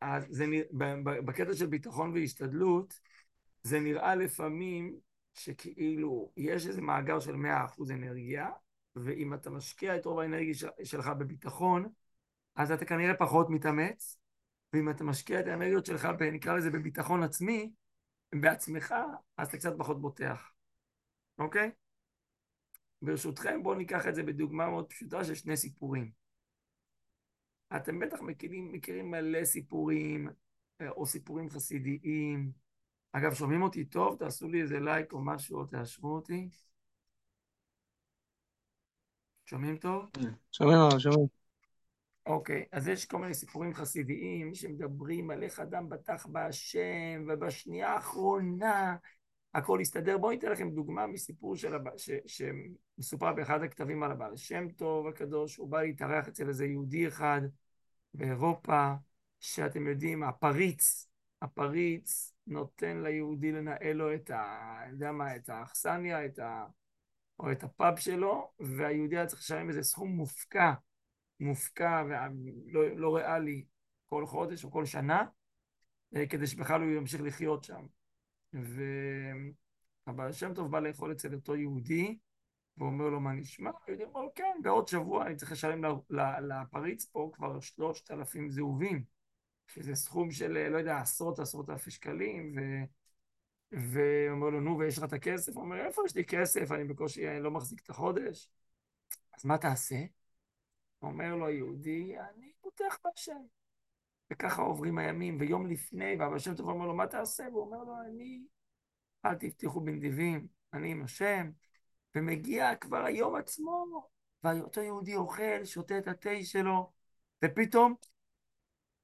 אז זה, בקטע של ביטחון והשתדלות, זה נראה לפעמים שכאילו יש איזה מאגר של 100% אנרגיה, ואם אתה משקיע את רוב האנרגיה שלך בביטחון, אז אתה כנראה פחות מתאמץ, ואם אתה משקיע את האנרגיות שלך, נקרא לזה בביטחון עצמי, בעצמך, אז אתה קצת פחות בוטח, אוקיי? ברשותכם, בואו ניקח את זה בדוגמה מאוד פשוטה של שני סיפורים. אתם בטח מכירים, מכירים מלא סיפורים, אה, או סיפורים חסידיים. אגב, שומעים אותי טוב? תעשו לי איזה לייק או משהו, או תאשרו אותי. שומעים טוב? שומעים, שומעים. אוקיי, אז יש כל מיני סיפורים חסידיים שמדברים על איך אדם בטח בהשם, ובשנייה האחרונה הכל יסתדר. בואו ניתן לכם דוגמה מסיפור של הבא, ש, שמסופר באחד הכתבים על הבעל שם טוב הקדוש, הוא בא להתארח אצל איזה יהודי אחד באירופה, שאתם יודעים, הפריץ, הפריץ נותן ליהודי לנהל לו את ה... אני יודע מה, את האכסניה, את ה... או את הפאב שלו, והיהודי היה צריך לשלם איזה סכום מופקע, מופקע ולא לא ריאלי כל חודש או כל שנה, אה, כדי שבכלל הוא ימשיך לחיות שם. והבעל שם טוב בא לאכול אצל אותו יהודי, ואומר לו, מה נשמע? היהודי אומר לו, כן, בעוד שבוע אני צריך לשלם לפריץ פה כבר שלושת אלפים זהובים, שזה סכום של, לא יודע, עשרות עשרות אלפי שקלים, ו... ואומר לו, נו, ויש לך את הכסף? הוא אומר, איפה יש לי כסף? אני בקושי אני לא מחזיק את החודש. אז מה תעשה? אומר לו היהודי, אני פותח בהשם. וככה עוברים הימים, ויום לפני, והבעל שם טוב אומר לו, מה תעשה? והוא אומר לו, אני, אל תבטיחו בנדיבים, אני עם השם. ומגיע כבר היום עצמו, ואותו יהודי אוכל, שותה את התה שלו, ופתאום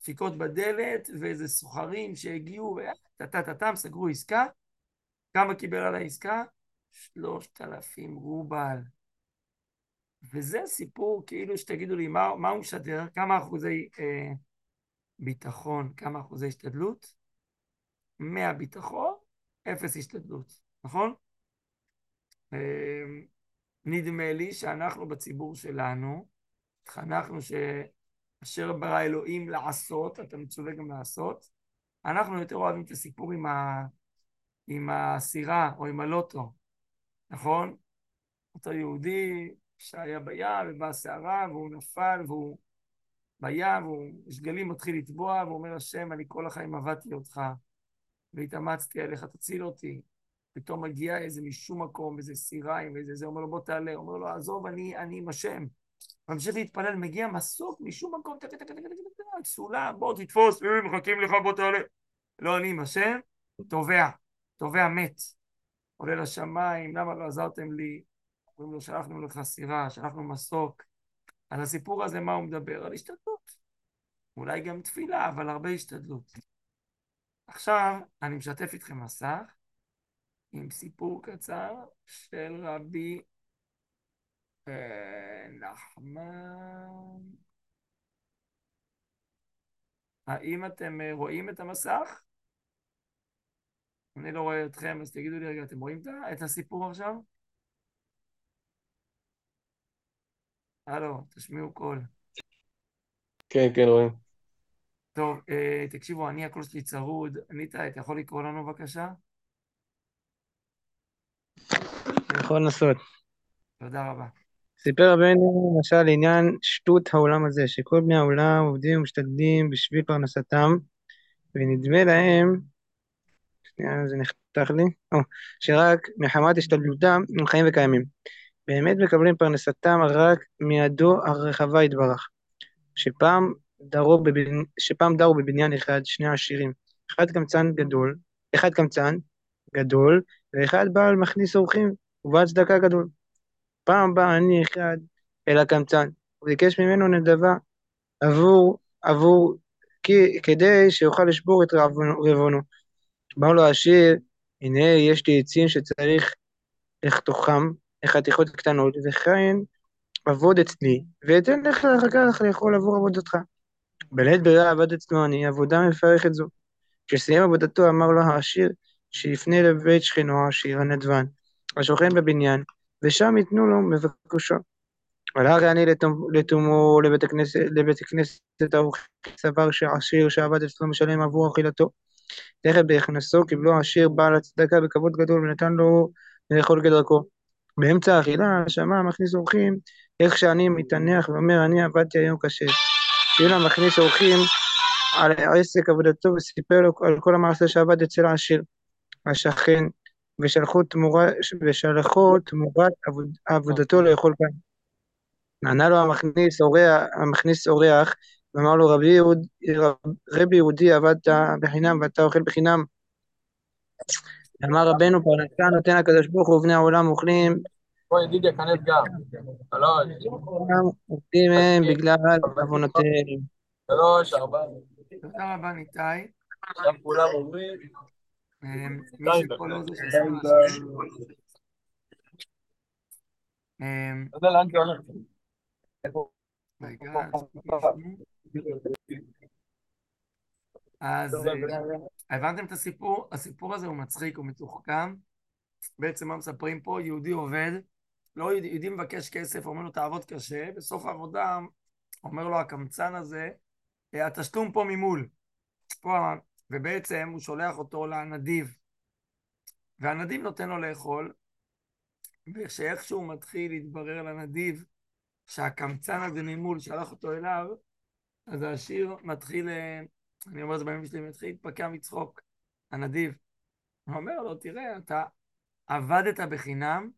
דפיקות בדלת, ואיזה סוחרים שהגיעו, טה-טה-טם, סגרו עסקה. כמה קיבל על העסקה? שלושת אלפים רובל. וזה סיפור, כאילו שתגידו לי, מה, מה הוא משדר? כמה אחוזי אה, ביטחון, כמה אחוזי השתדלות? מאה ביטחון, אפס השתדלות, נכון? אה, נדמה לי שאנחנו בציבור שלנו, התחנכנו שאשר ברא אלוהים לעשות, אתה מצווה גם לעשות, אנחנו יותר אוהבים את הסיפור עם, ה... עם הסירה או עם הלוטו, נכון? אותו יהודי שהיה בים ובאה סערה והוא נפל והוא בים ויש גלים מתחיל לטבוע והוא אומר השם אני כל החיים עבדתי אותך והתאמצתי עליך תציל אותי. פתאום מגיע איזה משום מקום איזה סירה עם איזה זה אומר לו בוא תעלה. אומר לו עזוב אני, אני עם השם. ממשיך להתפלל מגיע מסוק משום מקום סולם בוא תתפוס מחכים לך בוא תעלה. לא אני עם השם תובע תובע מת. עולה לשמיים למה לא עזרתם לי? אומרים לו, שלחנו לך סירה, שלחנו מסוק. על הסיפור הזה, מה הוא מדבר? על השתדלות. אולי גם תפילה, אבל הרבה השתדלות. עכשיו, אני משתף איתכם מסך עם סיפור קצר של רבי אה, נחמן. האם אתם אה, רואים את המסך? אני לא רואה אתכם, אז תגידו לי רגע, אתם רואים את הסיפור עכשיו? הלו, תשמיעו קול. כן, כן, רואים. טוב, אה, תקשיבו, אני הקול שלי צרוד. ניטה, אתה יכול לקרוא לנו בבקשה? יכול לנסות. תודה רבה. סיפר רבנו למשל לעניין שטות העולם הזה, שכל בני העולם עובדים ומשתדלים בשביל פרנסתם, ונדמה להם, שנייה, זה נחתך לי, או, שרק מחמת השתדלותם הם חיים וקיימים. באמת מקבלים פרנסתם רק מידו הרחבה יתברך. שפעם דרו, בבנ... שפעם דרו בבניין אחד שני עשירים, אחד קמצן גדול, אחד קמצן גדול, ואחד בעל מכניס אורחים ובעל צדקה גדול. פעם בא אני אחד אל הקמצן, וביקש ממנו נדבה עבור, עבור, כי, כדי שיוכל לשבור את רבונו. אמר לו העשיר, הנה יש לי עצים שצריך לחתוכם לחתיכות קטנות, וכן עבוד אצלי, ואתן לך אחר כך לאכול עבור עבודתך. בלית ברירה עבד אצלו אני, עבודה מפרכת זו. כשסיים עבודתו אמר לו העשיר, שיפנה לבית שכנו העשיר הנדבן, השוכן בבניין, ושם ייתנו לו מבקשו. הלך אני לתומו לבית הכנסת, הכנסת האורחי סבר שעשיר שעבד אצלו משלם עבור אכילתו. תכף בהכנסו קיבלו העשיר בעל הצדקה בכבוד גדול ונתן לו לאכול כדרכו. באמצע האכילה שמע מכניס אורחים איך שאני מתענח ואומר אני עבדתי היום קשה. יונה מכניס אורחים על עסק עבודתו וסיפר לו על כל המעשה שעבד אצל העשיר השכן ושלחו תמורת עבוד, עבודתו לאכול כאן. ענה לו המכניס אורח, המכניס אורח ואמר לו רבי, יהוד, רבי יהודי עבדת בחינם ואתה אוכל בחינם. אמר רבנו פרנסה נותן הקדוש ברוך הוא ובני העולם אוכלים בוא ידידיה כנס גם. שלוש. עובדים הם בגלל עוונותיהם. שלוש, ארבע. תודה רבה ניתאי. עכשיו כולם אומרים. אמ, מי שפה לא זה שעשה מהשם. אמ, אתה יודע לאן זה הולך? רגע, אז אה, הבנתם את הסיפור? הסיפור הזה הוא מצחיק, הוא מתוחכם. בעצם מה מספרים פה? יהודי עובד, לא יהודי, יהודי מבקש כסף, אומר לו תעבוד קשה, בסוף העבודה אומר לו הקמצן הזה, "אה, התשלום פה ממול. פה, ובעצם הוא שולח אותו לנדיב, והנדיב נותן לו לאכול, וכשאיכשהו מתחיל להתברר לנדיב שהקמצן הזה ממול שלח אותו אליו, אז העשיר מתחיל, אה, אני אומר את זה בימים שלי, מתחיל להתפקע מצחוק, הנדיב. הוא אומר לו, תראה, אתה עבדת בחינם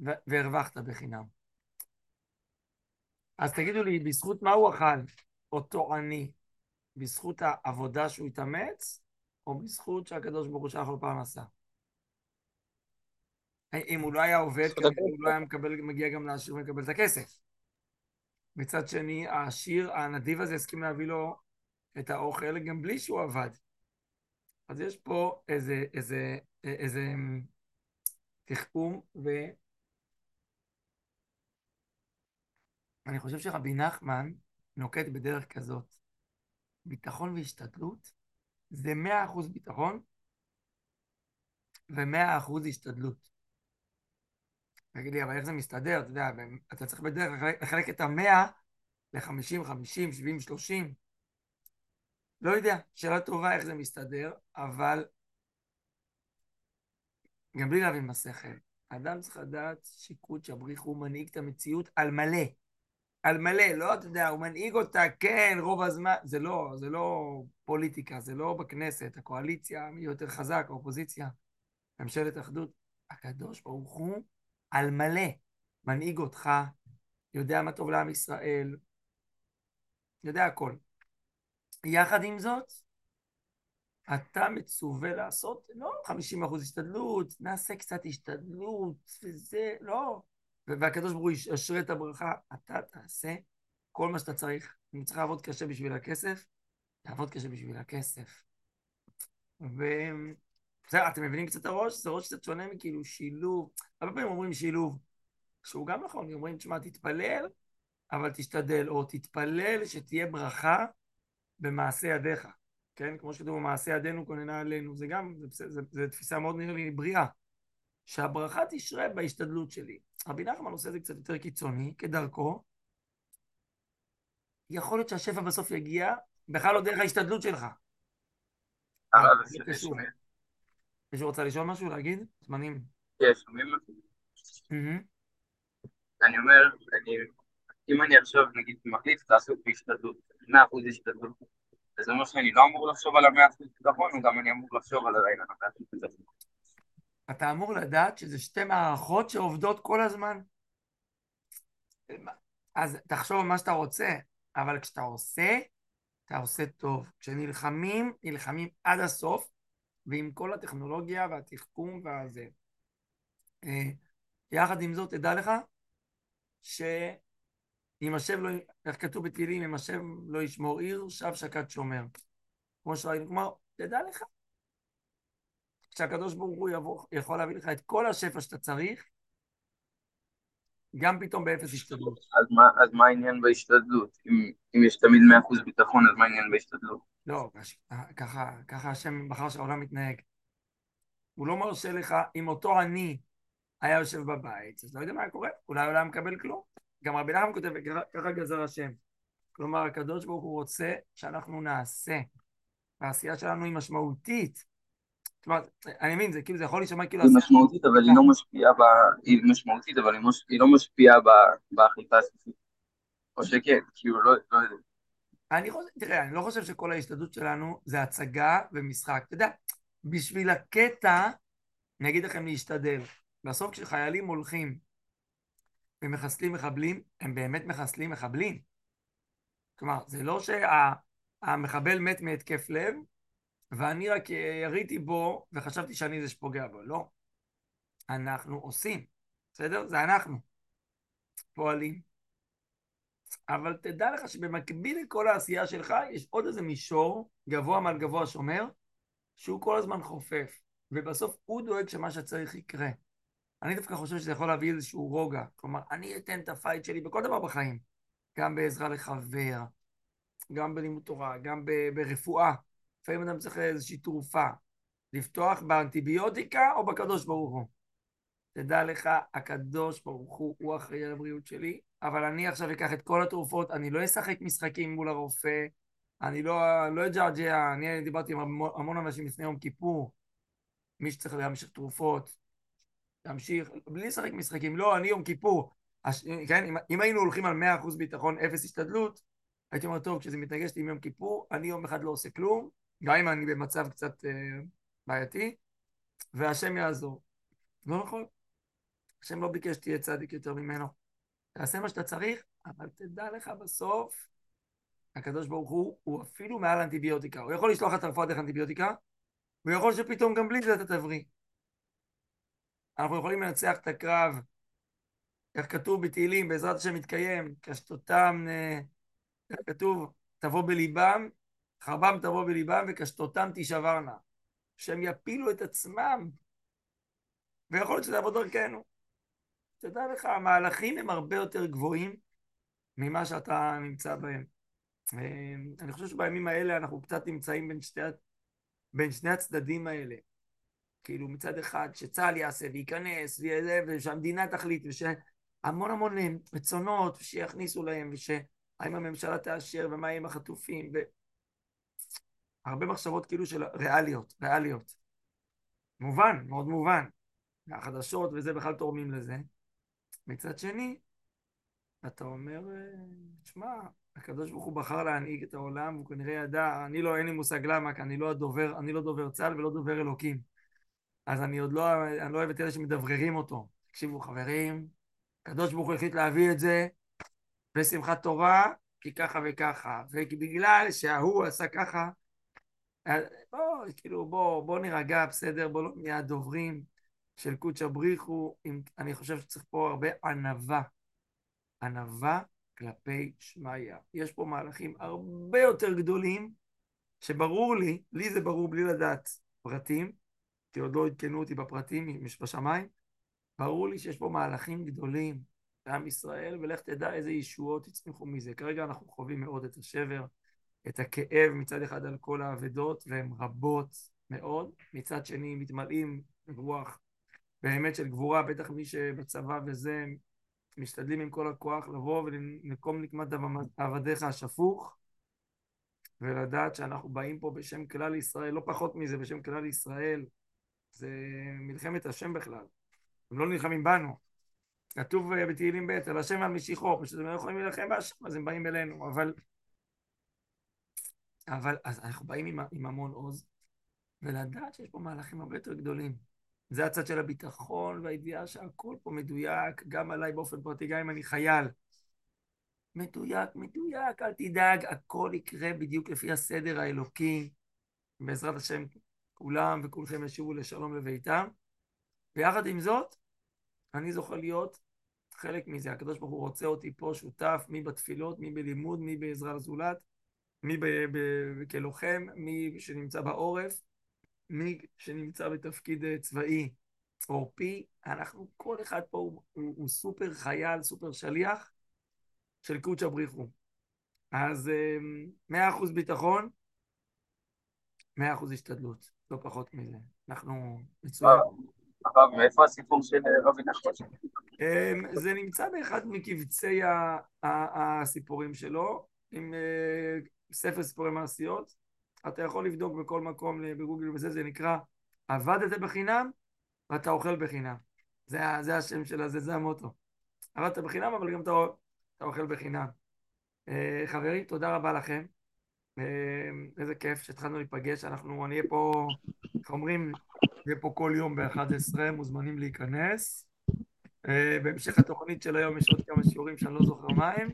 והרווחת בחינם. אז תגידו לי, בזכות מה הוא אכל אותו עני? בזכות העבודה שהוא התאמץ, או בזכות שהקדוש ברוך הוא שלח לו פרנסה? אם הוא לא היה עובד, כנראה הוא לא היה מקבל, מגיע גם לעשיר ומקבל את הכסף. מצד שני, העשיר, הנדיב הזה הסכים להביא לו את האוכל גם בלי שהוא עבד. אז יש פה איזה, איזה, איזה תחכום, ואני חושב שרבי נחמן נוקט בדרך כזאת. ביטחון והשתדלות זה מאה אחוז ביטחון ומאה אחוז השתדלות. תגיד לי, אבל איך זה מסתדר? אתה יודע, אתה צריך בדרך לחלק- את המאה ל-50, 50, 70, 30. לא יודע, שאלה טובה איך זה מסתדר, אבל גם בלי להבין בשכל. האדם צריך לדעת שיקוד שבריך הוא מנהיג את המציאות על מלא. על מלא, לא, אתה יודע, הוא מנהיג אותה, כן, רוב הזמן, זה לא, זה לא פוליטיקה, זה לא בכנסת, הקואליציה, מי יותר חזק, האופוזיציה, ממשלת אחדות. הקדוש ברוך הוא על מלא מנהיג אותך, יודע מה טוב לעם ישראל, יודע הכל. יחד עם זאת, אתה מצווה לעשות, לא 50 אחוז השתדלות, נעשה קצת השתדלות, וזה, לא. והקדוש ברוך הוא ישרה את הברכה, אתה תעשה כל מה שאתה צריך. אם צריך לעבוד קשה בשביל הכסף, תעבוד קשה בשביל הכסף. ובסדר, אתם מבינים קצת את הראש? זה ראש קצת שונה מכאילו שילוב. הרבה פעמים אומרים שילוב, שהוא גם נכון, אומרים, תשמע, תתפלל, אבל תשתדל, או תתפלל שתהיה ברכה במעשה ידיך. כן? כמו שכתוב, במעשה ידינו כוננה עלינו. זה גם, זה, זה, זה תפיסה מאוד נראה לי בריאה. שהברכה תשרה בהשתדלות שלי. רבי נחמן עושה את זה קצת יותר קיצוני, כדרכו. יכול להיות שהשפע בסוף יגיע, בכלל לא דרך ההשתדלות שלך. אה? מישהו רוצה לשאול משהו? להגיד? זמנים. כן, שומעים אותי? אני אומר, אם אני עכשיו נגיד מחליט לעסוק בהשתדלות, 100% השתדלות, אז זה אומר שאני לא אמור לחשוב על ה-100% ביטחון, או גם אני אמור לחשוב על העניין ה-100% ביטחון. אתה אמור לדעת שזה שתי מערכות שעובדות כל הזמן. אז תחשוב על מה שאתה רוצה, אבל כשאתה עושה, אתה עושה טוב. כשנלחמים, נלחמים עד הסוף, ועם כל הטכנולוגיה והתחכום והזה. אה, יחד עם זאת, תדע לך שאם השם לא, איך כתוב בתהילים, אם השם לא ישמור עיר, שב שקד שומר. כמו שראינו, כלומר, תדע לך כשהקדוש ברוך הוא יבוא, יכול להביא לך את כל השפע שאתה צריך, גם פתאום באפס השתדלות. אז מה, אז מה העניין בהשתדלות? אם, אם יש תמיד 100% ביטחון, אז מה העניין בהשתדלות? לא, ככה, ככה השם בחר שהעולם מתנהג. הוא לא מרשה לך, אם אותו עני היה יושב בבית, אז לא יודע מה היה קורה, אולי הוא לא היה מקבל כלום. גם רבי נחמן כותב, ככה גזר השם. כלומר, הקדוש ברוך הוא רוצה שאנחנו נעשה. העשייה שלנו היא משמעותית. כלומר, אני מבין, זה כאילו, זה יכול להישמע כאילו... היא משמעותית, אבל היא לא משפיעה ב... היא משמעותית, אבל היא לא משפיעה באכיפה הסופית. או שכן, כאילו, לא, לא יודע. אני חושב, תראה, אני לא חושב שכל ההשתדלות שלנו זה הצגה ומשחק. אתה יודע, בשביל הקטע, אני אגיד לכם להשתדל. בסוף כשחיילים הולכים ומחסלים מחבלים, הם באמת מחסלים מחבלים. כלומר, זה לא שהמחבל מת מהתקף לב, ואני רק יריתי בו וחשבתי שאני זה שפוגע בו. לא. אנחנו עושים, בסדר? זה אנחנו. פועלים. אבל תדע לך שבמקביל לכל העשייה שלך, יש עוד איזה מישור, גבוה מעל גבוה שומר, שהוא כל הזמן חופף, ובסוף הוא דואג שמה שצריך יקרה. אני דווקא חושב שזה יכול להביא איזשהו רוגע. כלומר, אני אתן את הפייט שלי בכל דבר בחיים. גם בעזרה לחבר, גם בלימוד תורה, גם ברפואה. לפעמים אדם צריך איזושהי תרופה. לפתוח באנטיביוטיקה או בקדוש ברוך הוא. תדע לך, הקדוש ברוך הוא, הוא אחראי על הבריאות שלי, אבל אני עכשיו אקח את כל התרופות, אני לא אשחק משחקים מול הרופא, אני לא, לא אג'עג'ע, אני דיברתי עם המון אנשים לפני יום כיפור, מי שצריך להמשיך תרופות, להמשיך, בלי לשחק משחקים, לא, אני יום כיפור, הש, כן, אם, אם היינו הולכים על 100% ביטחון, אפס השתדלות, הייתי אומר, טוב, כשזה מתנגש לי עם יום כיפור, אני יום אחד לא עושה כלום, גם אם אני במצב קצת אה, בעייתי, והשם יעזור. לא נכון. השם לא ביקש שתהיה צדיק יותר ממנו. תעשה מה שאתה צריך, אבל תדע לך בסוף, הקדוש ברוך הוא, הוא אפילו מעל אנטיביוטיקה. הוא יכול לשלוח לך רפואה דרך אנטיביוטיקה, והוא יכול שפתאום גם בלי זה אתה תבריא. אנחנו יכולים לנצח את הקרב, איך כתוב בתהילים, בעזרת השם מתקיים, קשתותם, אה, איך כתוב, תבוא בליבם, חרבם תבוא בליבם וקשתותם תישברנה. שהם יפילו את עצמם, ויכול להיות שזה יעבוד דרכנו. תדע לך, המהלכים הם הרבה יותר גבוהים ממה שאתה נמצא בהם. אה, אני חושב שבימים האלה אנחנו קצת נמצאים בין שתי, בין שני הצדדים האלה. כאילו מצד אחד שצה"ל יעשה וייכנס ושהמדינה תחליט ושהמון המון רצונות שיכניסו להם ושהאם הממשלה תאשר ומה יהיה עם החטופים והרבה מחשבות כאילו של ריאליות, ריאליות. מובן, מאוד מובן. החדשות וזה בכלל תורמים לזה. מצד שני, אתה אומר, תשמע, הקדוש ברוך הוא בחר להנהיג את העולם, והוא כנראה ידע, אני לא, אין לי מושג למה, כי אני לא הדובר, אני לא דובר צה"ל ולא דובר אלוקים. אז אני עוד לא, אני לא אוהב את אלה שמדבררים אותו. תקשיבו, חברים, הקדוש ברוך הוא החליט להביא את זה בשמחת תורה, כי ככה וככה, ובגלל שההוא עשה ככה, בוא, כאילו, בוא, בוא נירגע, בסדר, בוא לא נהיה דוברים של קודשא בריחו, אני חושב שצריך פה הרבה ענווה. ענווה כלפי שמיא. יש פה מהלכים הרבה יותר גדולים, שברור לי, לי זה ברור בלי לדעת פרטים, כי עוד לא עדכנו אותי בפרטים בשמיים, ברור לי שיש פה מהלכים גדולים לעם ישראל, ולך תדע איזה ישועות יצמחו מזה. כרגע אנחנו חווים מאוד את השבר, את הכאב מצד אחד על כל האבדות, והן רבות מאוד, מצד שני מתמלאים רוח באמת של גבורה, בטח מי שבצבא וזה, משתדלים עם כל הכוח לבוא ולנקום נקמת עבדיך השפוך, ולדעת שאנחנו באים פה בשם כלל ישראל, לא פחות מזה, בשם כלל ישראל, זה מלחמת השם בכלל. הם לא נלחמים בנו. כתוב אה, בתהילים ב' על השם ועל משיחו, פשוט הם לא יכולים להילחם בהשם, אז הם באים אלינו, אבל... אבל, אז אנחנו באים עם, עם המון עוז, ולדעת שיש פה מהלכים הרבה יותר גדולים. זה הצד של הביטחון והידיעה שהכל פה מדויק, גם עליי באופן פרטי, גם אם אני חייל. מדויק, מדויק, אל תדאג, הכל יקרה בדיוק לפי הסדר האלוקי. בעזרת השם, כולם וכולכם ישובו לשלום לביתם. ויחד עם זאת, אני זוכה להיות חלק מזה. הקדוש ברוך הוא רוצה אותי פה שותף, מי בתפילות, מי בלימוד, מי בעזרה לזולת, מי כלוחם, מי שנמצא בעורף, מי שנמצא בתפקיד אה, צבאי עורפי. אנחנו, כל אחד פה הוא, הוא, הוא סופר חייל, סופר שליח של קודשא בריחו. אז אה, מאה אחוז ביטחון, מאה אחוז השתדלות. לא פחות מזה. אנחנו מצוין. הרב, מאיפה הסיפור של רבי נחמן? אמ, זה נמצא באחד מקבצי הסיפורים שלו, עם אה, ספר סיפורי מעשיות. אתה יכול לבדוק בכל מקום אה, בגוגל וזה, זה נקרא עבדת בחינם ואתה אוכל בחינם. זה, זה השם של הזה, זה המוטו. עבדת בחינם, אבל גם אתה, אתה אוכל בחינם. אה, חברים, תודה רבה לכם. אה, איזה כיף שהתחלנו להיפגש. אנחנו, אני אהיה פה, איך אומרים, נהיה פה כל יום ב-11, מוזמנים להיכנס. אה, בהמשך התוכנית של היום יש עוד כמה שיעורים שאני לא זוכר מה הם,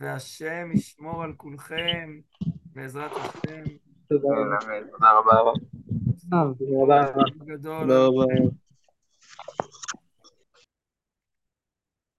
והשם ישמור על כולכם, בעזרת השם. תודה אמן. תודה רבה. רבה. תודה רבה. תודה רבה.